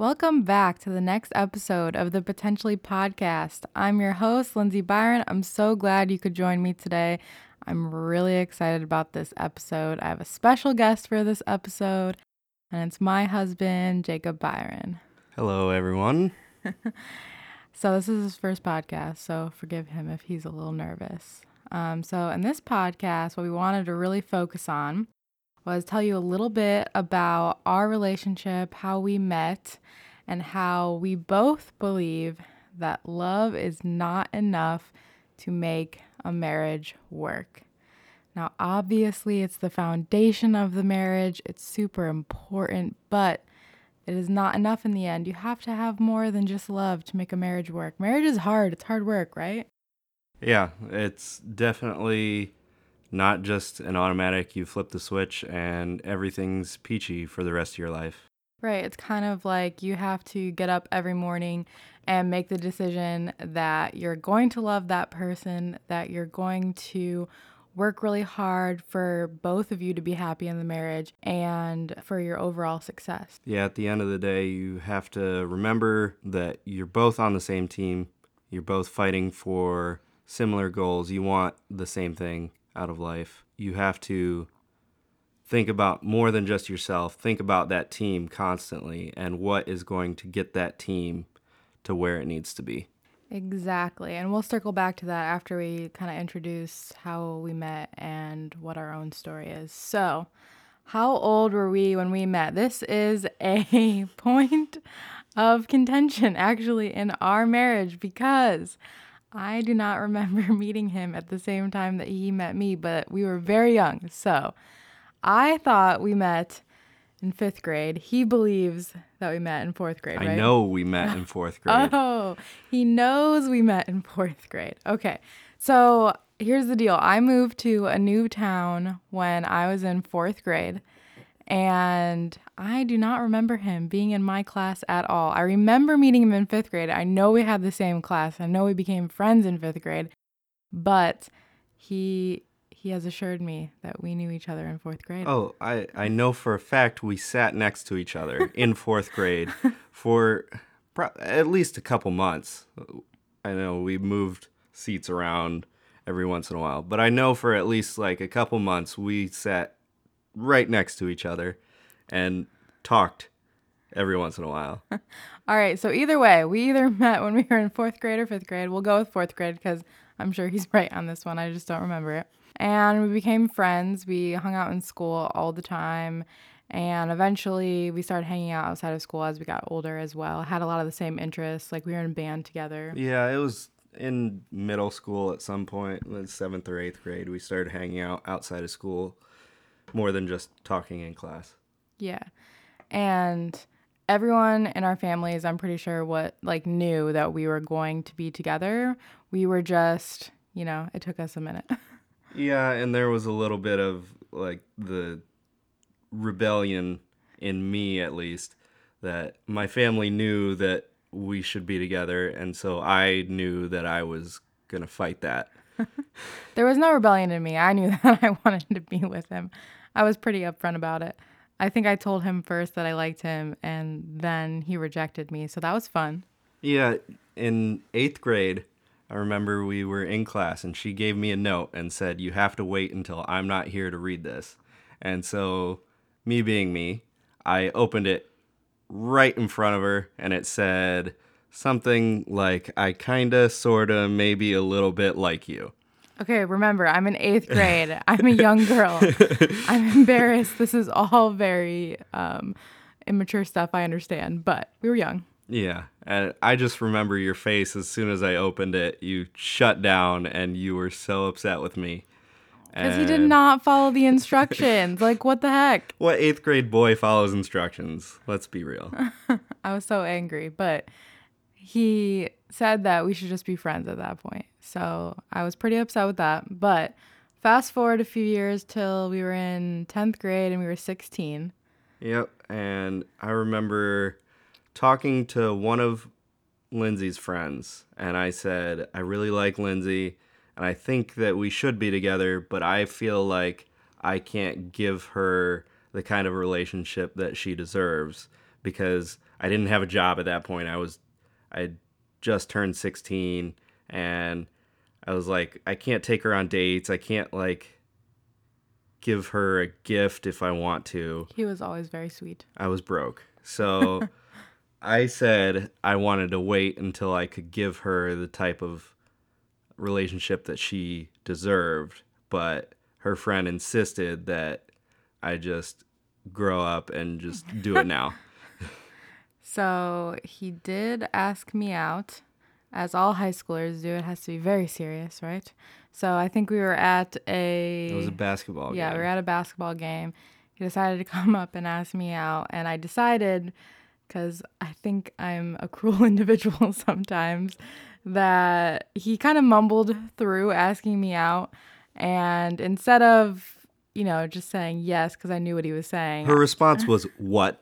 Welcome back to the next episode of the Potentially Podcast. I'm your host, Lindsay Byron. I'm so glad you could join me today. I'm really excited about this episode. I have a special guest for this episode, and it's my husband, Jacob Byron. Hello, everyone. so, this is his first podcast, so forgive him if he's a little nervous. Um, so, in this podcast, what we wanted to really focus on was tell you a little bit about our relationship, how we met, and how we both believe that love is not enough to make a marriage work. Now, obviously, it's the foundation of the marriage, it's super important, but it is not enough in the end. You have to have more than just love to make a marriage work. Marriage is hard, it's hard work, right? Yeah, it's definitely not just an automatic, you flip the switch and everything's peachy for the rest of your life. Right. It's kind of like you have to get up every morning and make the decision that you're going to love that person, that you're going to work really hard for both of you to be happy in the marriage and for your overall success. Yeah, at the end of the day, you have to remember that you're both on the same team. You're both fighting for similar goals. You want the same thing out of life. You have to think about more than just yourself. Think about that team constantly and what is going to get that team to where it needs to be. Exactly. And we'll circle back to that after we kind of introduce how we met and what our own story is. So, how old were we when we met? This is a point of contention actually in our marriage because I do not remember meeting him at the same time that he met me, but we were very young. So I thought we met in fifth grade. He believes that we met in fourth grade, right? I know we met in fourth grade. oh, he knows we met in fourth grade. Okay. So here's the deal I moved to a new town when I was in fourth grade. And I do not remember him being in my class at all. I remember meeting him in fifth grade. I know we had the same class. I know we became friends in fifth grade, but he he has assured me that we knew each other in fourth grade. Oh, I, I know for a fact we sat next to each other in fourth grade for pro- at least a couple months. I know we moved seats around every once in a while, but I know for at least like a couple months we sat right next to each other and talked every once in a while. All right. So either way, we either met when we were in fourth grade or fifth grade. We'll go with fourth grade because I'm sure he's right on this one. I just don't remember it. And we became friends. We hung out in school all the time. And eventually we started hanging out outside of school as we got older as well. Had a lot of the same interests. Like we were in band together. Yeah, it was in middle school at some point, seventh or eighth grade. We started hanging out outside of school more than just talking in class. Yeah. And everyone in our families, I'm pretty sure what like knew that we were going to be together. We were just, you know, it took us a minute. yeah, and there was a little bit of like the rebellion in me at least that my family knew that we should be together and so I knew that I was going to fight that. there was no rebellion in me. I knew that I wanted to be with him. I was pretty upfront about it. I think I told him first that I liked him, and then he rejected me. So that was fun. Yeah. In eighth grade, I remember we were in class, and she gave me a note and said, You have to wait until I'm not here to read this. And so, me being me, I opened it right in front of her, and it said something like, I kinda, sorta, maybe a little bit like you. Okay, remember, I'm in eighth grade. I'm a young girl. I'm embarrassed. This is all very um, immature stuff, I understand, but we were young. Yeah. And I just remember your face as soon as I opened it. You shut down and you were so upset with me. Because he did not follow the instructions. like, what the heck? What eighth grade boy follows instructions? Let's be real. I was so angry, but he said that we should just be friends at that point. So I was pretty upset with that. But fast forward a few years till we were in 10th grade and we were 16. Yep. And I remember talking to one of Lindsay's friends, and I said, I really like Lindsay, and I think that we should be together, but I feel like I can't give her the kind of relationship that she deserves because I didn't have a job at that point. I was I just turned 16 and I was like I can't take her on dates. I can't like give her a gift if I want to. He was always very sweet. I was broke. So I said I wanted to wait until I could give her the type of relationship that she deserved, but her friend insisted that I just grow up and just do it now. So he did ask me out, as all high schoolers do. It has to be very serious, right? So I think we were at a. It was a basketball game. yeah, game. we were at a basketball game. He decided to come up and ask me out, and I decided, because I think I'm a cruel individual sometimes, that he kind of mumbled through asking me out, and instead of you know just saying yes because I knew what he was saying. Her response was, "What?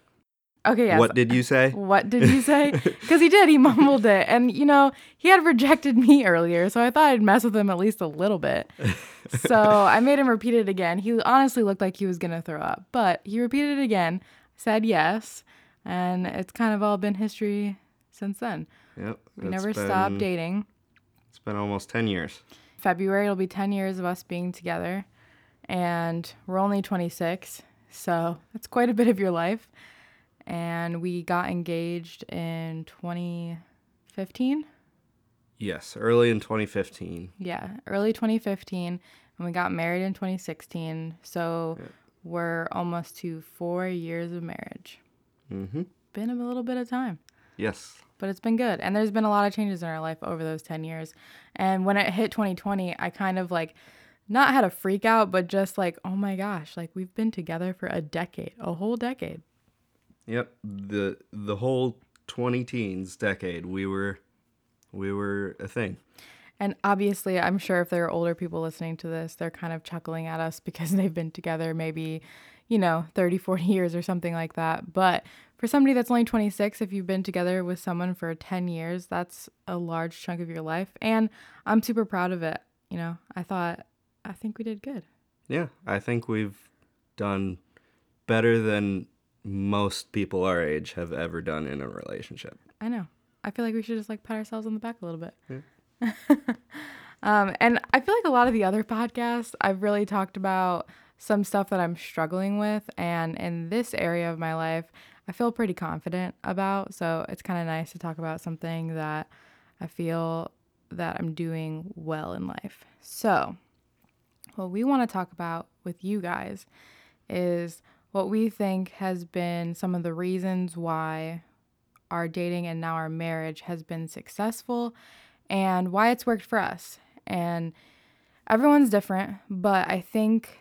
Okay, yes. What did you say?" What did you say? Because he did. He mumbled it. And, you know, he had rejected me earlier. So I thought I'd mess with him at least a little bit. so I made him repeat it again. He honestly looked like he was going to throw up. But he repeated it again, said yes. And it's kind of all been history since then. Yep. We never been- stopped dating. It's been almost 10 years. February it'll be 10 years of us being together. And we're only 26. So that's quite a bit of your life. And we got engaged in 2015. Yes, early in 2015. Yeah, early 2015, and we got married in 2016. So Yeah. we're almost to four years of marriage. Mm-hmm. Been a little bit of time, Yes. but it's been good. And there's been a lot of changes in our life over those 10 years. And when it hit 2020, I kind of like not had a freak out, but just like, oh my gosh, like we've been together for a decade, a whole decade. Yep. The the whole 20 teens decade, we were we were a thing. And obviously, I'm sure if there are older people listening to this, they're kind of chuckling at us because they've been together maybe, you know, 30, 40 years or something like that. But for somebody that's only 26, if you've been together with someone for 10 years, that's a large chunk of your life. And I'm super proud of it. You know, I thought, I think we did good. Yeah, I think we've done better than most people our age have ever done in a relationship. I know. I feel like we should just like pat ourselves on the back a little bit. um, and I feel like a lot of the other podcasts, I've really talked about some stuff that I'm struggling with. And in this area of my life, I feel pretty confident about. So it's kind of nice to talk about something that I feel that I'm doing well in life. So, what we want to talk about with you guys is what we think has been some of the reasons why our dating and now our marriage has been successful and why it's worked for us. And everyone's different, but I think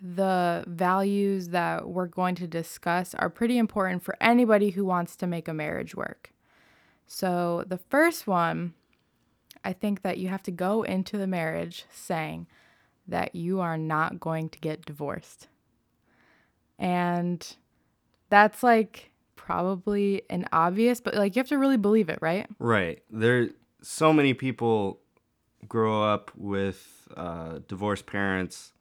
the values that we're going to discuss are pretty important for anybody who wants to make a marriage work. So, the first one, I think that you have to go into the marriage saying that you are not going to get divorced. And that's like probably an obvious, but like you have to really believe it, right? Right. There so many people grow up with uh, divorced parents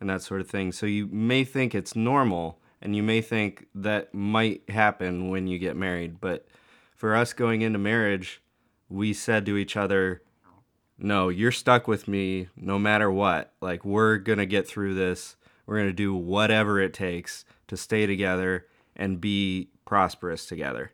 and that sort of thing. So you may think it's normal and you may think that might happen when you get married, but for us going into marriage, we said to each other, "No, you're stuck with me no matter what. Like we're going to get through this. We're going to do whatever it takes to stay together and be prosperous together."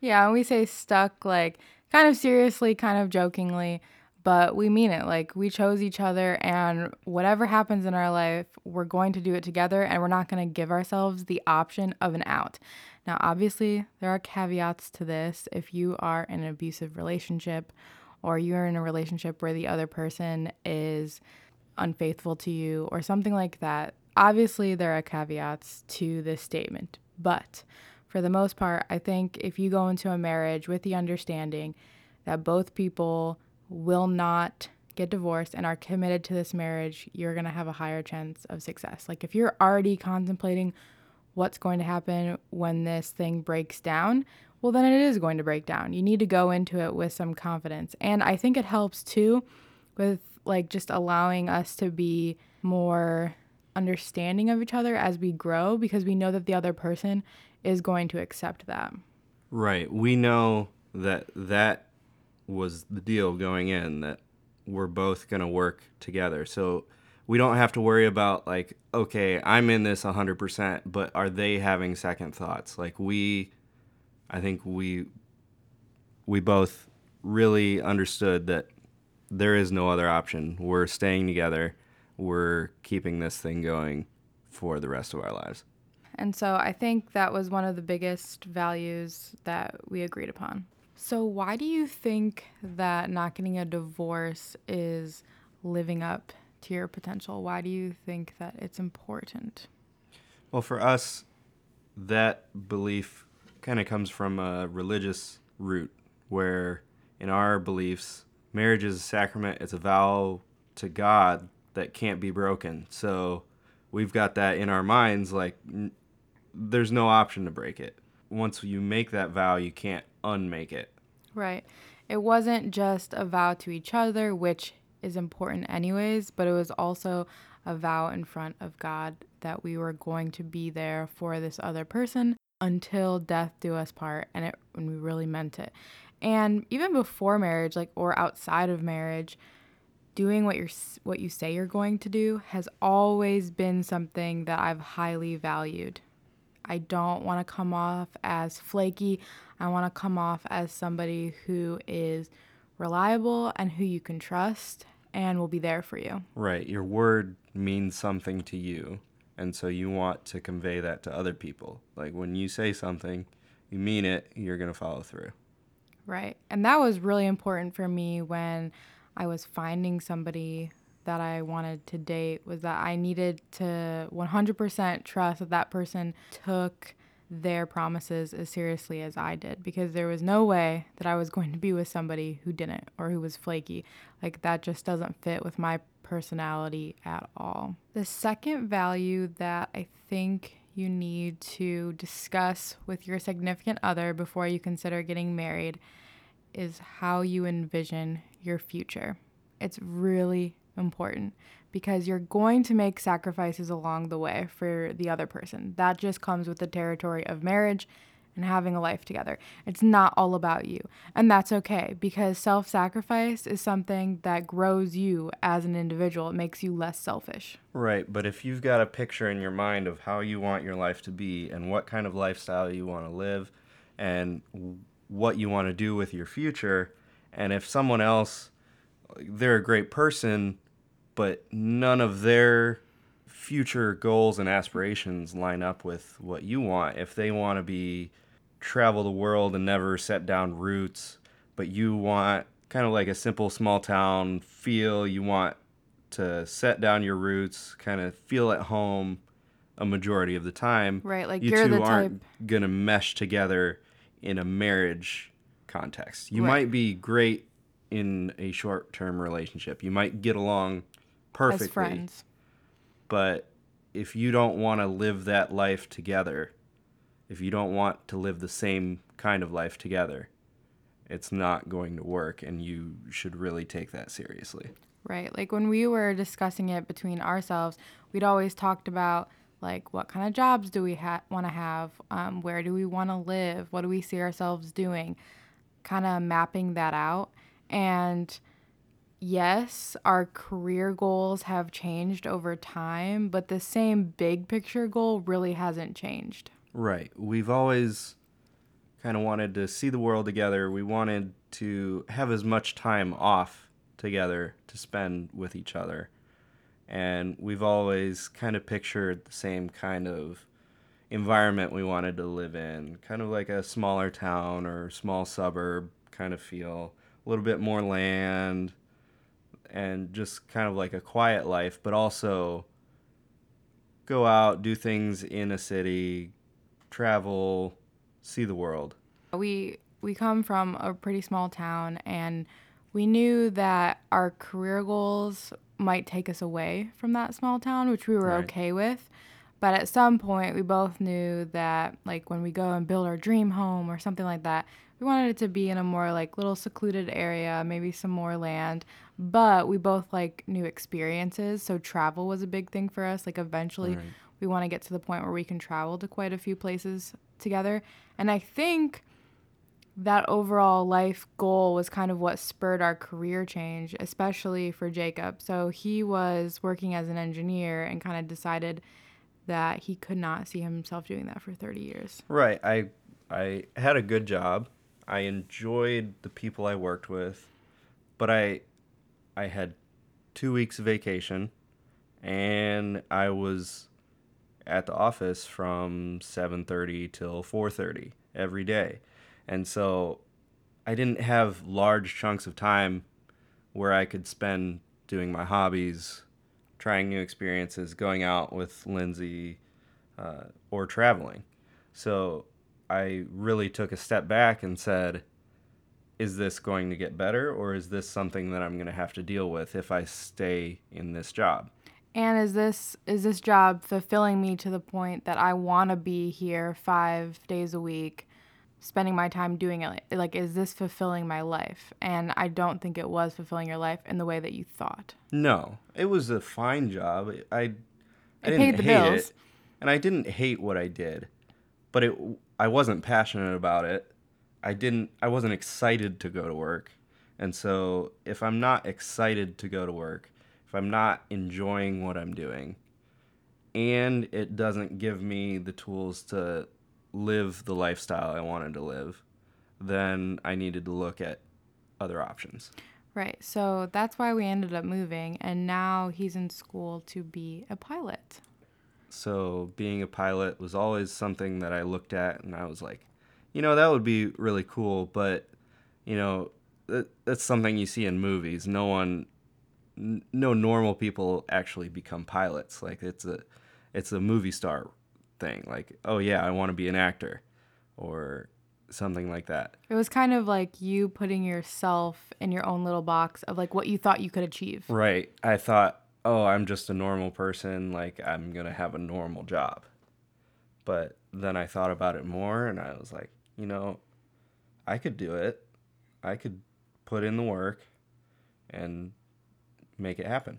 Yeah, and we say stuck like kind of seriously, kind of jokingly, but we mean it. Like we chose each other and whatever happens in our life, we're going to do it together and we're not going to give ourselves the option of an out. Now, obviously, there are caveats to this. If you are in an abusive relationship or you're in a relationship where the other person is unfaithful to you or something like that, obviously there are caveats to this statement. But for the most part, I think if you go into a marriage with the understanding that both people will not get divorced and are committed to this marriage, you're going to have a higher chance of success. Like if you're already contemplating what's going to happen when this thing breaks down, well, then it is going to break down. You need to go into it with some confidence. And I think it helps too with like just allowing us to be more understanding of each other as we grow because we know that the other person is going to accept that. Right. We know that that was the deal going in that we're both going to work together. So we don't have to worry about like okay, I'm in this 100%, but are they having second thoughts? Like we I think we we both really understood that there is no other option. We're staying together. We're keeping this thing going for the rest of our lives. And so I think that was one of the biggest values that we agreed upon. So, why do you think that not getting a divorce is living up to your potential? Why do you think that it's important? Well, for us, that belief kind of comes from a religious root where, in our beliefs, marriage is a sacrament, it's a vow to God that can't be broken. So, we've got that in our minds like n- there's no option to break it. Once you make that vow, you can't unmake it. Right. It wasn't just a vow to each other, which is important anyways, but it was also a vow in front of God that we were going to be there for this other person until death do us part and it when we really meant it. And even before marriage like or outside of marriage, doing what you're what you say you're going to do has always been something that I've highly valued. I don't want to come off as flaky. I want to come off as somebody who is reliable and who you can trust and will be there for you. Right. Your word means something to you. And so you want to convey that to other people. Like when you say something, you mean it, you're going to follow through. Right. And that was really important for me when I was finding somebody that I wanted to date was that I needed to 100% trust that that person took their promises as seriously as I did because there was no way that I was going to be with somebody who didn't or who was flaky. Like that just doesn't fit with my personality at all. The second value that I think you need to discuss with your significant other before you consider getting married is how you envision your future. It's really important because you're going to make sacrifices along the way for the other person. That just comes with the territory of marriage and having a life together. It's not all about you. And that's okay because self sacrifice is something that grows you as an individual. It makes you less selfish. Right. But if you've got a picture in your mind of how you want your life to be and what kind of lifestyle you want to live and what you want to do with your future, and if someone else, they're a great person, but none of their future goals and aspirations line up with what you want. If they want to be travel the world and never set down roots, but you want kind of like a simple small town feel, you want to set down your roots, kind of feel at home a majority of the time. Right, like you you're two the aren't type gonna mesh together in a marriage context. You Right. might be great in a short term relationship. You might get along perfectly. as friends. But if you don't want to live that life together, if you don't want to live the same kind of life together, it's not going to work and you should really take that seriously. Right. Like when we were discussing it between ourselves, we'd always talked about like what kind of jobs do we ha- want to have? Um, where do we want to live? What do we see ourselves doing? Kind of mapping that out. And yes, our career goals have changed over time, but the same big picture goal really hasn't changed. Right. We've always kind of wanted to see the world together. We wanted to have as much time off together to spend with each other. And we've always kind of pictured the same kind of environment we wanted to live in, kind of like a smaller town or small suburb kind of feel, a little bit more land, and just kind of like a quiet life, but also go out, do things in a city, travel, see the world. We we come from a pretty small town and we knew that our career goals might take us away from that small town, which we were Right. okay with. But at some point we both knew that like when we go and build our dream home or something like that, we wanted it to be in a more like little secluded area, maybe some more land. But we both like new experiences, so travel was a big thing for us. Like eventually Right. we want to get to the point where we can travel to quite a few places together. And I think that overall life goal was kind of what spurred our career change, especially for Jacob. So he was working as an engineer and kind of decided that he could not see himself doing that for 30 years. Right. I I had a good job. I enjoyed the people I worked with, but I I had 2 weeks of vacation and I was at the office from 7:30 till 4:30 every day. And so I didn't have large chunks of time where I could spend doing my hobbies, trying new experiences, going out with Lindsay, uh, or traveling. So I really took a step back and said, is this going to get better or is this something that I'm going to have to deal with if I stay in this job? And is this is this job fulfilling me to the point that I want to be here 5 days a week spending my time doing it like is this fulfilling my life? And i don't think it was fulfilling your life in the way that you thought. No it was a fine job. I i It didn't paid the hate bills. it and i didn't hate what i did but it i wasn't passionate about it. I didn't i wasn't excited to go to work and so if i'm not excited to go to work if i'm not enjoying what i'm doing and it doesn't give me the tools to live the lifestyle I wanted to live, then I needed to look at other options. right so that's why we ended up moving and now he's in school to be a pilot So being a pilot was always something that I looked at and I was like, you know, that would be really cool, but you know, that, that's something you see in movies. No one n- no normal people actually become pilots. Like it's a it's a movie star thing. Like, oh yeah, I want to be an actor or something like that. it was kind of like you putting yourself in your own little box of like what you thought you could achieve Right. I thought, oh, I'm just a normal person. Like, I'm going to have a normal job. But then I thought about it more and I was like, you know, I could do it. I could put in the work and make it happen.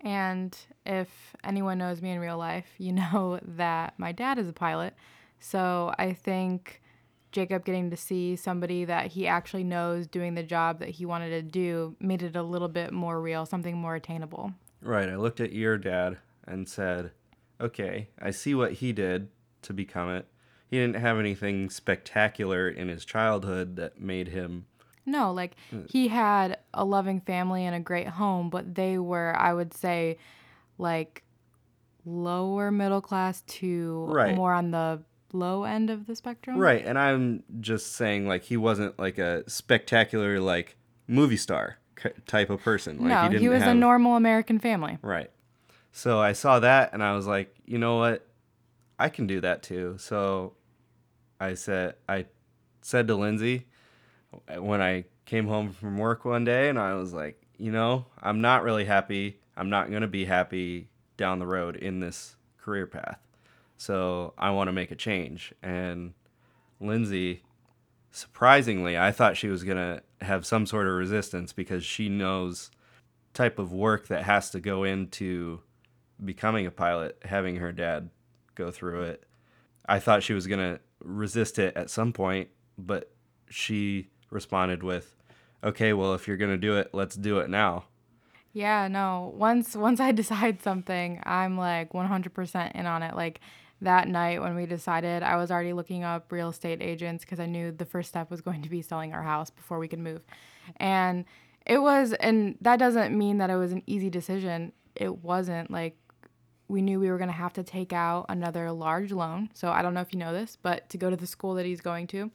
And if anyone knows me in real life, you know that my dad is a pilot. So I think Jacob getting to see somebody that he actually knows doing the job that he wanted to do made it a little bit more real, something more attainable. Right. I looked at your dad and said, okay, I see what he did to become it. He didn't have anything spectacular in his childhood that made him No, like mm. he had a loving family and a great home, but they were, I would say, like lower middle class to Right. more on the low end of the spectrum. Right, and I'm just saying like he wasn't like a spectacular like movie star type of person. Like no, he he, was have, a normal American family. Right. So I saw that and I was like, you know what? I can do that too. So I said I said to Lindsay when I came home from work one day and I was like, you know, I'm not really happy. I'm not going to be happy down the road in this career path. So I want to make a change. And Lindsay, surprisingly, I thought she was going to have some sort of resistance because she knows type of work that has to go into becoming a pilot, having her dad go through it. I thought she was going to resist it at some point, but she responded with, "Okay, well, if you're going to do it, let's do it now." Yeah, no. Once once I decide something, I'm like 100% in on it. Like that night when we decided, I was already looking up real estate agents because I knew the first step was going to be selling our house before we could move. And it was and that doesn't mean that it was an easy decision. It wasn't like we knew we were going to have to take out another large loan. So I don't know if you know this, but to go to the school that he's going to,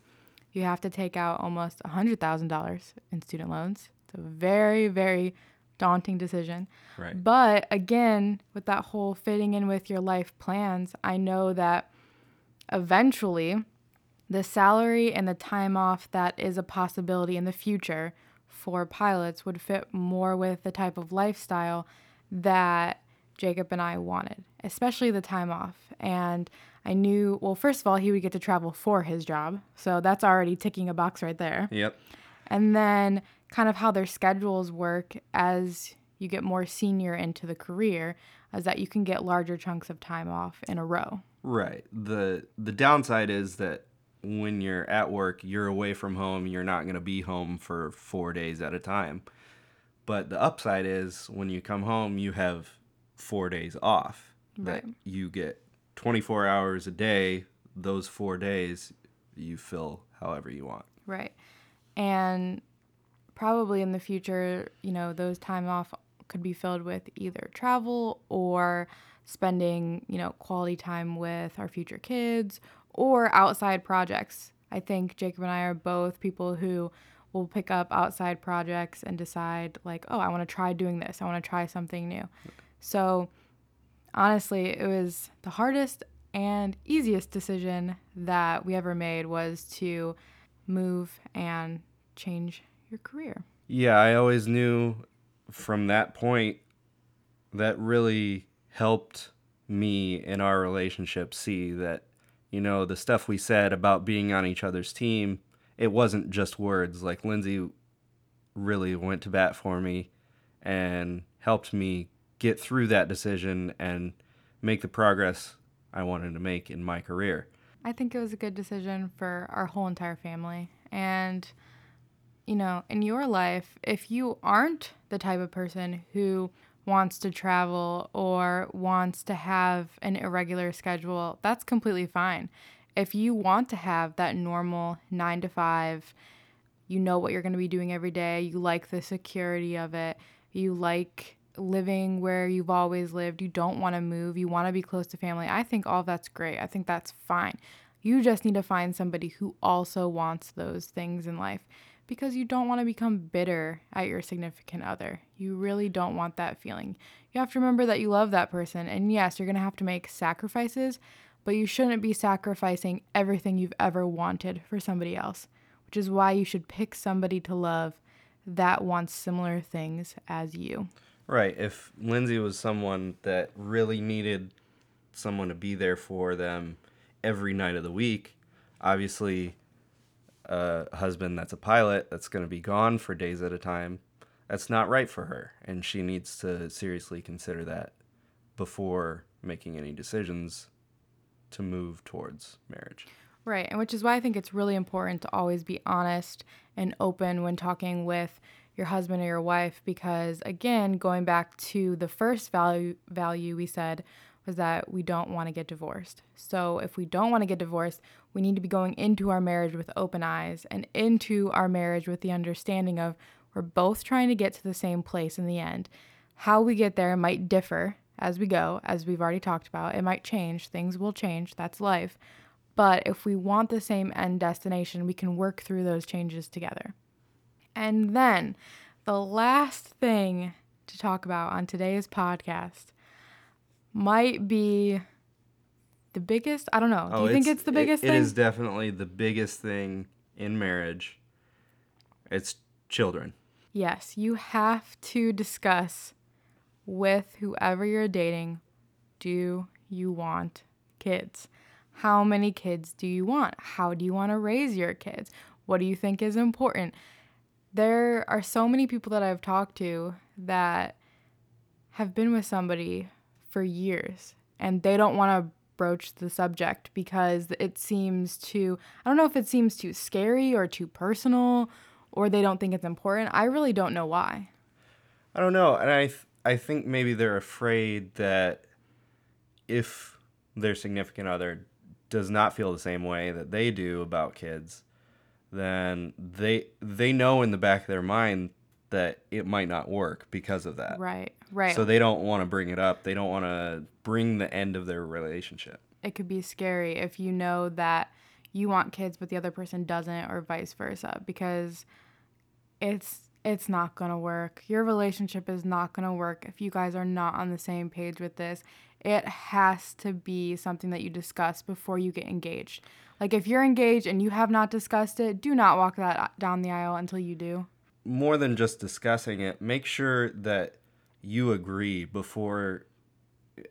you have to take out almost $100,000 in student loans. It's a very, very daunting decision. Right. But again, with that whole fitting in with your life plans, I know that eventually the salary and the time off that is a possibility in the future for pilots would fit more with the type of lifestyle that Jacob and I wanted, especially the time off. And I knew, well, first of all, he would get to travel for his job. So that's already ticking a box right there Yep. and then kind of how their schedules work as you get more senior into the career is that you can get larger chunks of time off in a row. Right. The the downside is that when you're at work, you're away from home, you're not going to be home for 4 days at a time. But the upside is when you come home, you have 4 days off Right. that you get 24 hours a day. Those 4 days you fill however you want. Right. And probably in the future, you know, those time off could be filled with either travel or spending, you know, quality time with our future kids or outside projects. I think Jacob and I are both people who will pick up outside projects and decide like, "Oh, I want to try doing this. I want to try something new." So, honestly, it was the hardest and easiest decision that we ever made was to move and change your career. Yeah, I always knew from that point that really helped me in our relationship see that, you know, the stuff we said about being on each other's team, it wasn't just words. Like Lindsay really went to bat for me and helped me get through that decision and make the progress I wanted to make in my career. I think it was a good decision for our whole entire family. And, you know, in your life, if you aren't the type of person who wants to travel or wants to have an irregular schedule, that's completely fine. If you want to have that normal nine to five, you know what you're going to be doing every day, you like the security of it, you like living where you've always lived, you don't want to move, you want to be close to family. I think all that's great. I think that's fine. You just need to find somebody who also wants those things in life because you don't want to become bitter at your significant other. You really don't want that feeling. You have to remember that you love that person, and yes, you're going to have to make sacrifices, but you shouldn't be sacrificing everything you've ever wanted for somebody else, which is why you should pick somebody to love that wants similar things as you. Right. If Lindsay was someone that really needed someone to be there for them every night of the week, obviously, a husband that's a pilot that's going to be gone for days at a time, that's not right for her. And she needs to seriously consider that before making any decisions to move towards marriage. Right, and which is why I think it's really important to always be honest and open when talking with your husband or your wife because again, going back to the first value value we said was that we don't want to get divorced. So if we don't want to get divorced, we need to be going into our marriage with open eyes and into our marriage with the understanding of we're both trying to get to the same place in the end. How we get there might differ as we go, as we've already talked about. It might change, things will change, that's life. But if we want the same end destination, we can work through those changes together. And then the last thing to talk about on today's podcast might be the biggest. I don't know. Do oh, you think it's the biggest It thing? is definitely the biggest thing in marriage. It's children. Yes, you have to discuss with whoever you're dating do you want kids? How many kids do you want? How do you want to raise your kids? What do you think is important? There are so many people that I've talked to that have been with somebody for years and they don't want to broach the subject because it seems too, I don't know if it seems too scary or too personal or they don't think it's important. I really don't know why. I don't know, and I th- I think maybe they're afraid that if their significant other does not feel the same way that they do about kids, then they they know in the back of their mind that it might not work because of that. Right, right. So they don't want to bring it up. They don't want to bring the end of their relationship. it could be scary if you know that you want kids but the other person doesn't or vice versa because it's it's not going to work. Your relationship is not going to work if you guys are not on the same page with this. It has to be something that you discuss before you get engaged. Like if you're engaged and you have not discussed it, do not walk that down the aisle until you do. more than just discussing it, make sure that you agree before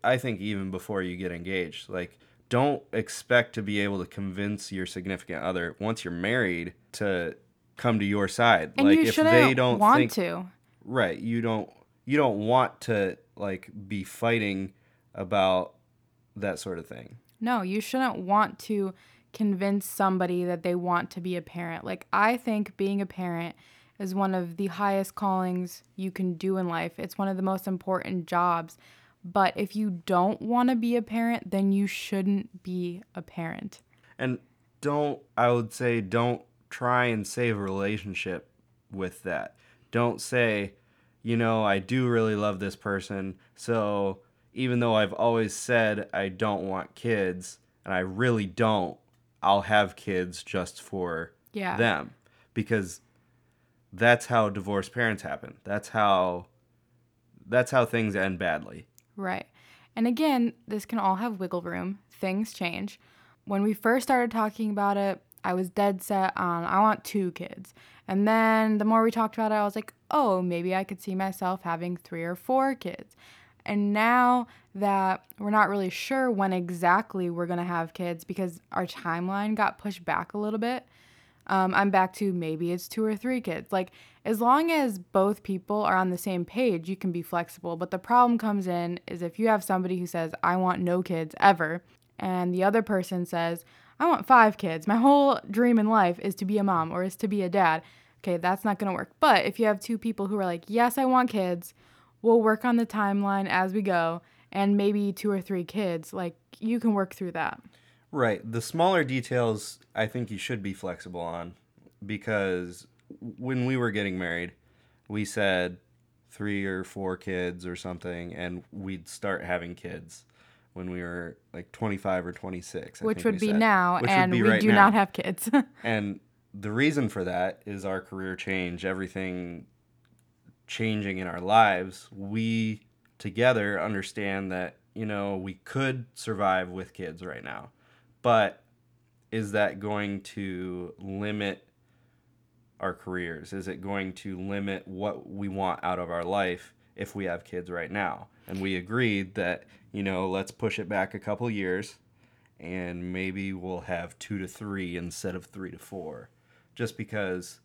I think even before you get engaged. Like don't expect to be able to convince your significant other once you're married to come to your side. And like you if they don't want think to. right, you don't you don't want to like be fighting about that sort of thing. No, you shouldn't want to convince somebody that they want to be a parent. Like, I think being a parent is one of the highest callings you can do in life, it's one of the most important jobs. But if you don't want to be a parent, then you shouldn't be a parent. And don't, I would say, don't try and save a relationship with that. Don't say, you know, I do really love this person. So even though I've always said I don't want kids, and I really don't, I'll have kids just for Yeah. them. Because that's how divorced parents happen. That's how that's how things end badly. Right. And again, this can all have wiggle room. Things change. When we first started talking about it, I was dead set on I want two kids. And then the more we talked about it, I was like, oh, maybe I could see myself having three or four kids. And now that we're not really sure when exactly we're going to have kids because our timeline got pushed back a little bit, um, I'm back to maybe it's two or three kids. Like, as long as both people are on the same page, you can be flexible. But the problem comes in is if you have somebody who says, I want no kids ever, and the other person says, I want five kids. My whole dream in life is to be a mom or is to be a dad. Okay, that's not to work. But if you have two people who are like, Yes, I want kids, we'll work on the timeline as we go, and maybe two or three kids, like, you can work through that. Right. The smaller details I think you should be flexible on because when we were getting married, we said three or four kids or something and we'd start having kids when we were like 25 or 26 I Which think would we be said. now, Which would and we right do now. not have kids. And the reason for that is our career change, everything changing in our lives. We together understand that, you know, we could survive with kids right now. But is that going to limit our careers? Is it going to limit what we want out of our life if we have kids right now? And we agreed that, you know, let's push it back a couple years and maybe we'll have two to three instead of three to four. Just because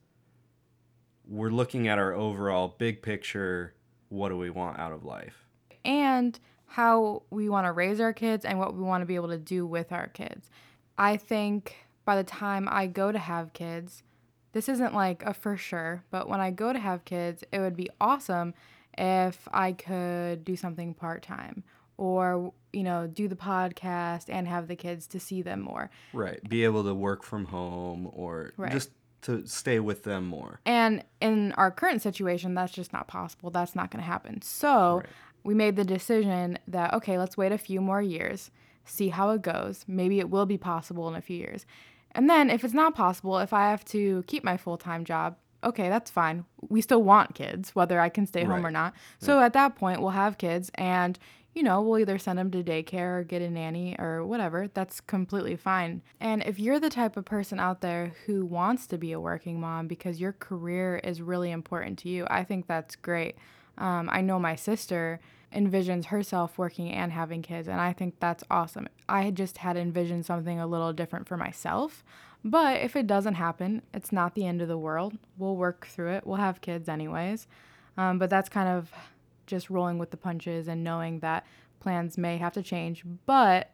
we're looking at our overall big picture what do we want out of life? and how we want to raise our kids and what we want to be able to do with our kids. I think by the time I go to have kids, this isn't like a for sure, but when I go to have kids, it would be awesome if I could do something part time or, you know, do the podcast and have the kids to see them more. Right. Be able to work from home or Right. just to stay with them more. And in our current situation, that's just not possible. That's not going to happen. So Right. we made the decision that, okay, let's wait a few more years, see how it goes. Maybe it will be possible in a few years. And then if it's not possible, if I have to keep my full time job, okay, that's fine. We still want kids, whether I can stay home or not. So at that point, we'll have kids and you know, we'll either send them to daycare or get a nanny or whatever. That's completely fine. And if you're the type of person out there who wants to be a working mom because your career is really important to you, I think that's great. Um, I know my sister envisions herself working and having kids, and I think that's awesome. I just had envisioned something a little different for myself. But if it doesn't happen, it's not the end of the world. We'll work through it. We'll have kids anyways. Um, but that's kind of just rolling with the punches and knowing that plans may have to change. But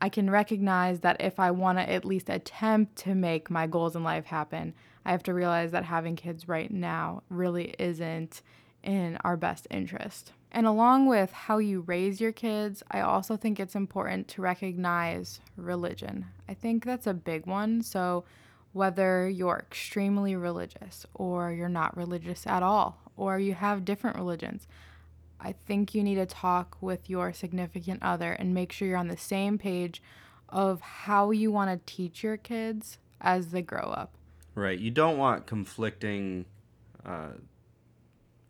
I can recognize that if I want to at least attempt to make my goals in life happen, I have to realize that having kids right now really isn't in our best interest. And along with how you raise your kids, I also think it's important to recognize religion. I think that's a big one. So, whether you're extremely religious or you're not religious at all, or you have different religions, I think you need to talk with your significant other and make sure you're on the same page of how you want to teach your kids as they grow up. Right. You don't want conflicting uh,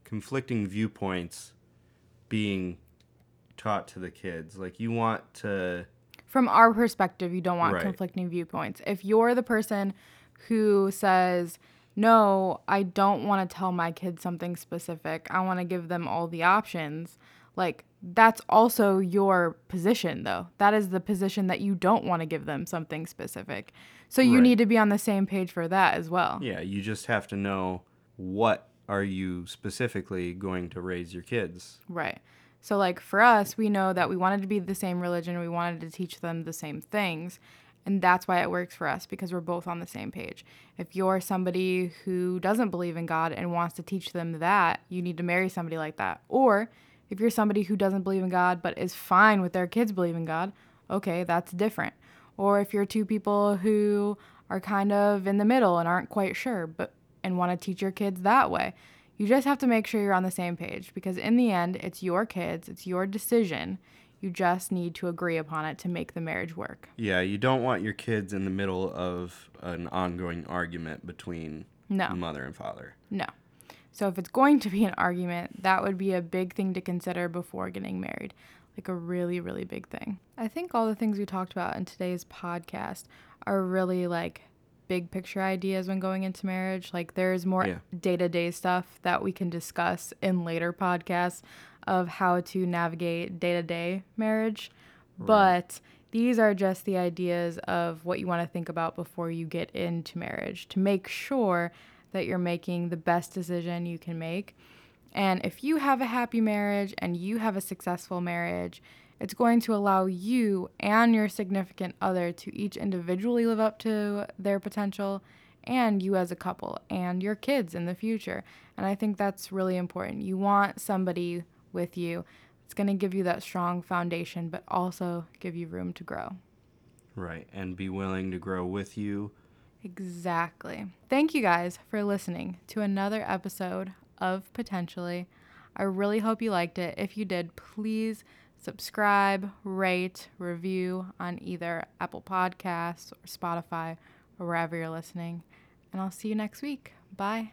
conflicting viewpoints being taught to the kids. Like you want to From our perspective, you don't want Right. conflicting viewpoints. If you're the person who says, no, I don't want to tell my kids something specific. I want to give them all the options. Like, that's also your position, though. That is the position that you don't want to give them something specific. So you Right. need to be on the same page for that as well. yeah, you just have to know what are you specifically going to raise your kids. Right. So, like for us, we know that we wanted to be the same religion, we wanted to teach them the same things. And that's why it works for us because we're both on the same page. If you're somebody who doesn't believe in God and wants to teach them that, you need to marry somebody like that. Or if you're somebody who doesn't believe in God but is fine with their kids believing in God, okay, that's different. Or if you're two people who are kind of in the middle and aren't quite sure but and want to teach your kids that way, you just have to make sure you're on the same page because in the end, it's your kids, it's your decision you just need to agree upon it to make the marriage work. Yeah, you don't want your kids in the middle of an ongoing argument between no. mother and father. No. So if it's going to be an argument, that would be a big thing to consider before getting married. Like a really, really big thing. I think all the things we talked about in today's podcast are really like big picture ideas when going into marriage. Like there's more day to day stuff that we can discuss in later podcasts of how to navigate day to day marriage. Right. But these are just the ideas of what you want to think about before you get into marriage to make sure that you're making the best decision you can make. And if you have a happy marriage and you have a successful marriage, it's going to allow you and your significant other to each individually live up to their potential and you as a couple and your kids in the future. And I think that's really important. You want somebody with you. It's going to give you that strong foundation, but also give you room to grow. Right. And be willing to grow with you. Exactly. Thank you guys for listening to another episode of Potentially. I really hope you liked it. If you did, please subscribe, rate, review on either Apple Podcasts or Spotify or wherever you're listening. And I'll see you next week. Bye.